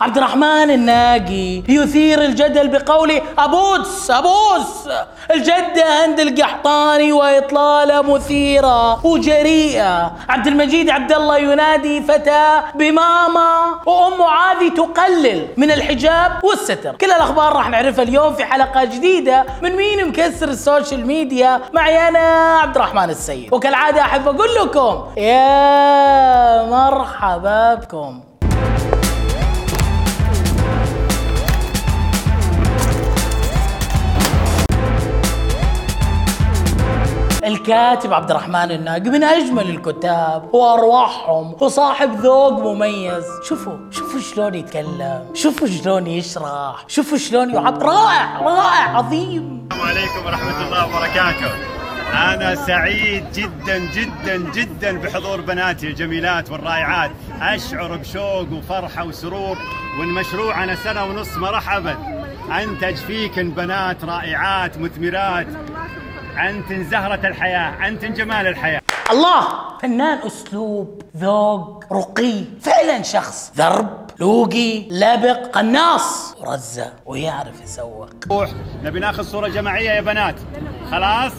عبد الرحمن الناقي يثير الجدل بقوله أبوس أبوس. الجدة هند القحطاني وإطلالة مثيرة وجريئة. عبد المجيد عبد الله ينادي فتاة بماما وأم عادي تقلل من الحجاب والستر. كل الأخبار راح نعرفها اليوم في حلقة جديدة من مين مكسر السوشيال ميديا. معي أنا عبد الرحمن السيد. وكالعادة أحب أقول لكم يا مرحبا بكم. الكاتب عبد الرحمن الناقي من أجمل الكتاب. وارواحهم وصاحب ذوق مميز. شوفوا شوفوا شلون يتكلم شوفوا شلون يشرح شوفوا شلون يعبر. رائع رائع عظيم. السلام عليكم ورحمة الله وبركاته. أنا سعيد جدا جدا جدا بحضور بناتي الجميلات والرائعات. أشعر بشوق وفرحة وسرور وإن مشروعنا سنة ونص مرحبا. أنتج فيكن بنات رائعات مثمرات. أنتن زهرة الحياة أنتن جمال الحياة. الله! فنان أسلوب ذوق رقي فعلا شخص ذرب لوقي لبق قناص ورزة ويعرف يسوق. روح نبي ناخذ صورة جماعية يا بنات. خلاص؟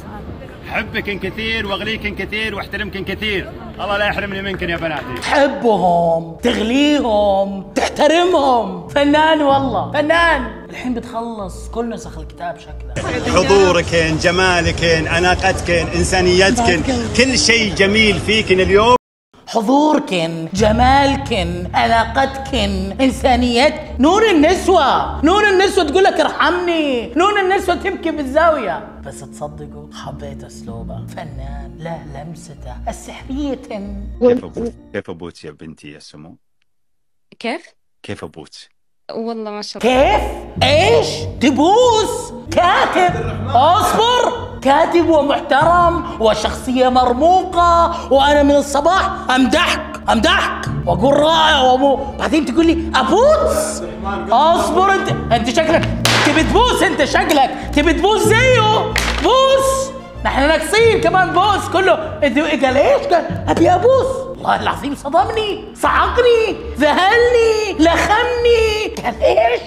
حبكن كثير واغليكن كثير واحترمكن كثير. الله لا يحرمني منكن يا بناتي. تحبهم تغليهم تحترمهم. فنان والله فنان. الحين بتخلص كل نسخ الكتاب شكله حضوركن جمالكن أناقتكن إنسانيتكن كل شيء جميل فيكن اليوم. حضوركن جمالكن علاقتكن إنسانية نور النسوة نور النسوة تقول لك ارحمني. نور النسوة تبكي بالزاوية. بس تصدقوا حبيت أسلوبه. فنان له لمسته. السحرية كيف أبوك كيف أبوك يا بنتي يا سمو؟ كيف؟ كيف أبوك والله ما شاء الله. كيف؟ إيش؟ تبوس كاتب. أصبر. كاتب ومحترم وشخصية مرموقة وأنا من الصباح أمدحك أمدحك. وأقول رائع ومو بعدين تقول لي أبوس. أصبر أنت. أنت شكلك. تبي تبوس أنت شكلك. تبي تبوس زيه. بوس. نحن ناقصين كمان بوس كله. إنت قال إيش؟ قال أبي أبوس. والله العظيم صدمني صعقني ذهلني لخمني. قال إيش؟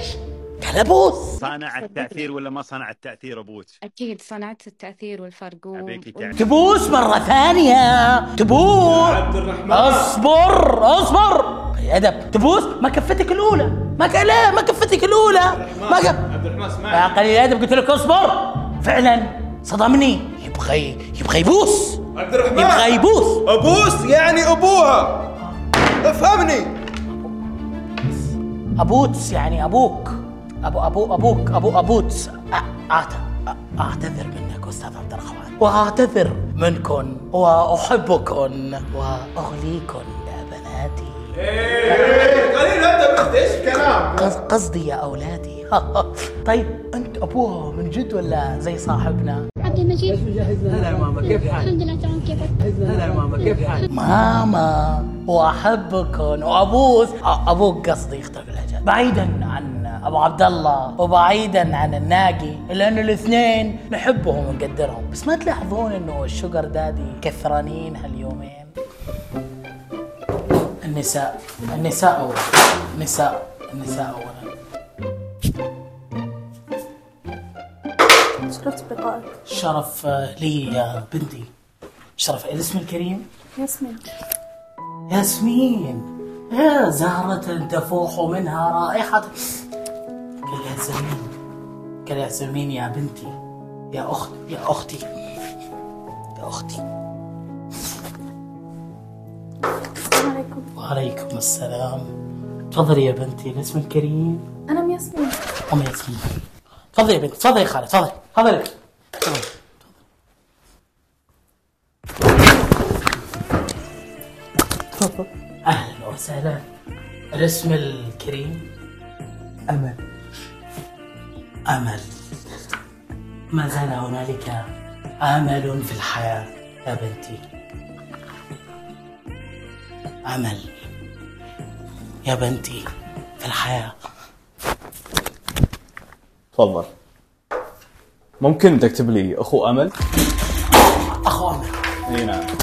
قال ابوس صانع التأثير ولا ما صنع التأثير أبوك أكيد صنعت التأثير والفرق و... تبوس مرة ثانية. تبوس. عبد الرحمن. اصبر اصبر. يا أدب. تبوس. ما كفتك الأولى. ما ك... لا ما كفتك الأولى. ما ك... عبد الرحمن اسمعني. يا قليل الأدب قلت لك اصبر. فعلا صدمني. يبغى يبغى يبوس. عبد الرحمن. يبغى يبوس. أبوس يعني أبوها. افهمني. أبوتس يعني أبوك. ابو ابو أبوك. ابو أبوتس. أعتذر منك أستاذ عبد الرحمن. وأعتذر منكن. وأحبكن. وأغليكن يا بناتي. قليل انت إيش كلام قص- قصدي يا أولادي. طيب أنت أبوها من جد ولا زي صاحبنا؟ عبد المجيد. هلا يا ماما كيف حالك؟ الحمد لله تمام كيفك؟ هلا يا ماما كيف حالك؟ ماما. وأحبكن. وابوس أبوك قصدي يختلف اللهجات بعيدا عن أبو عبد الله وبعيدا عن الناقي لأن الاثنين نحبهم ونقدرهم. بس ما تلاحظون إنه الشوجر دادي كثرانين هاليومين. النساء النساء اولا. النساء النساء اولا. شرفت بلقائك. شرف لي يا بنتي. شرف الاسم الكريم. ياسمين ياسمين يا زهرة تفوح منها رائحة. كل ياسمين كل ياسمين يا بنتي يا أخت يا أختي يا أختي. السلام عليكم وعليكم السلام. تفضلي يا بنتي الاسم الكريم. أنا أم ياسمين. أم ياسمين. تفضلي يا بنتي تفضلي يا خالد تفضلي تفضلي. تفضل. أهلا وسهلا. الاسم الكريم؟ أمل. أمل. ما زال هنالك أمل في الحياة يا بنتي. أمل. يا بنتي في الحياة. تفضل. ممكن تكتب لي أخو أمل؟ أخو أمل. إي نعم.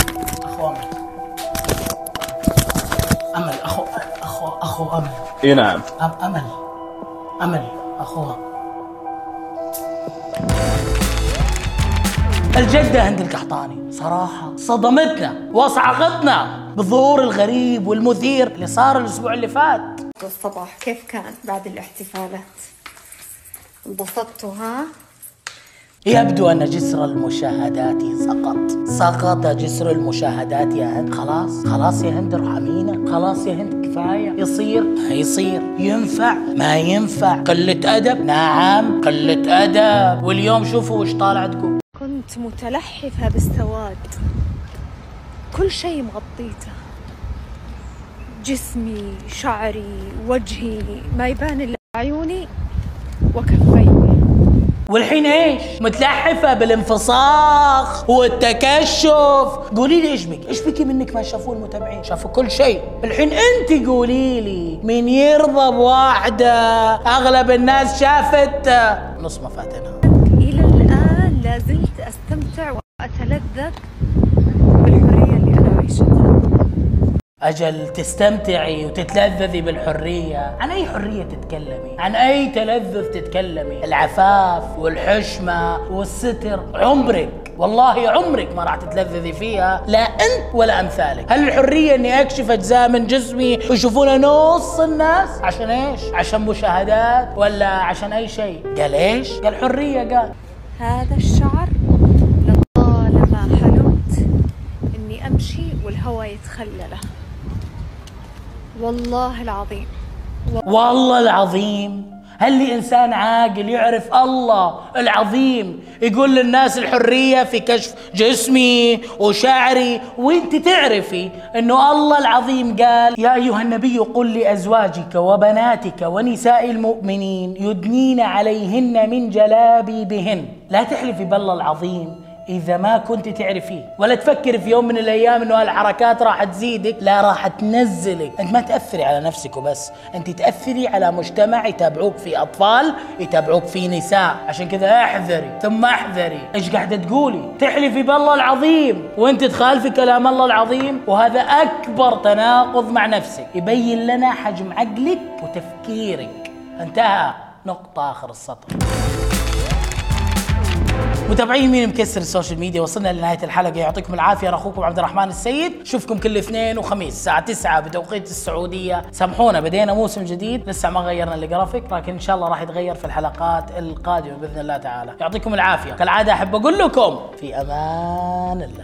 أمل. أخو أخو أخو أمل. اي نعم. أم أمل. أمل. أخوها. الجدة هند القحطاني. صراحة صدمتنا وصعقتنا بالظهور الغريب والمثير اللي صار الأسبوع اللي فات. الصباح كيف كان بعد الاحتفالات؟ انبسطتوا ها؟ يبدو أن جسر المشاهدات سقط. سقط جسر المشاهدات يا هند. خلاص خلاص يا هند ارحمينا خلاص يا هند كفاية. يصير؟ ما يصير. ينفع؟ ما ينفع. قلة أدب؟ نعم قلة أدب. واليوم شوفوا وش طالع تقول كنت متلحفة بالسواد. كل شيء مغطيته. جسمي شعري وجهي ما يبان إلا عيوني وكفي. والحين إيش؟ متلحفة بالانفساخ والتكشف قولي لي إيش بك؟ إيش بك منك ما شافوه المتابعين؟ شافوا كل شيء الحين أنت قولي لي مين يرضى بواحدة أغلب الناس شافت نص ما فاتنا إلى الآن لا زلت أستمتع وأتلذذ بالحرية اللي أنا عايشتها أجل تستمتعي وتتلذذي بالحرية. عن أي حرية تتكلمي؟ عن أي تلذذ تتكلمي؟ العفاف والحشمة والستر. عمرك والله عمرك ما راح تتلذذي فيها لا أنت ولا أمثالك. هل الحرية إني أكشف أجزاء من جسمي ويشوفونا نص الناس؟ عشان إيش؟ عشان مشاهدات ولا عشان أي شيء؟ قال إيش؟ قال حرية قال. هذا الشعر لطالما حلمت إني أمشي والهوى يتخلله. والله العظيم. والله العظيم. هل لي إنسان عاقل يعرف الله العظيم؟ يقول للناس الحرية في كشف جسمي وشعري وانت تعرفي إنه الله العظيم قال يا أيها النبي قل لأزواجك وبناتك ونساء المؤمنين يدنين عليهن من جلابيبهن. لا تحلفي بالله العظيم. إذا ما كنت تعرفيه. ولا تفكر في يوم من الأيام إنه هالحركات راح تزيدك. لا راح تنزلك. أنت ما تأثري على نفسك وبس. أنت تأثري على مجتمع يتابعوك في أطفال يتابعوك في نساء. عشان كذا احذري. ثم احذري. إيش قاعدة تقولي؟ تحلفي بالله العظيم. وأنت تخالفي كلام الله العظيم. وهذا أكبر تناقض مع نفسك. يبين لنا حجم عقلك وتفكيرك. انتهى نقطة آخر السطر. متابعين مين مكسر السوشيال ميديا؟ وصلنا لنهاية الحلقة. يعطيكم العافية. أخوكم عبد الرحمن السيد. اشوفكم كل اثنين وخميس الساعة 9 بتوقيت السعودية. سامحونا بدينا موسم جديد. لسه ما غيرنا الجرافيك لكن إن شاء الله راح يتغير في الحلقات القادمة بإذن الله تعالى. يعطيكم العافية. كالعادة أحب أقول لكم في أمان الله.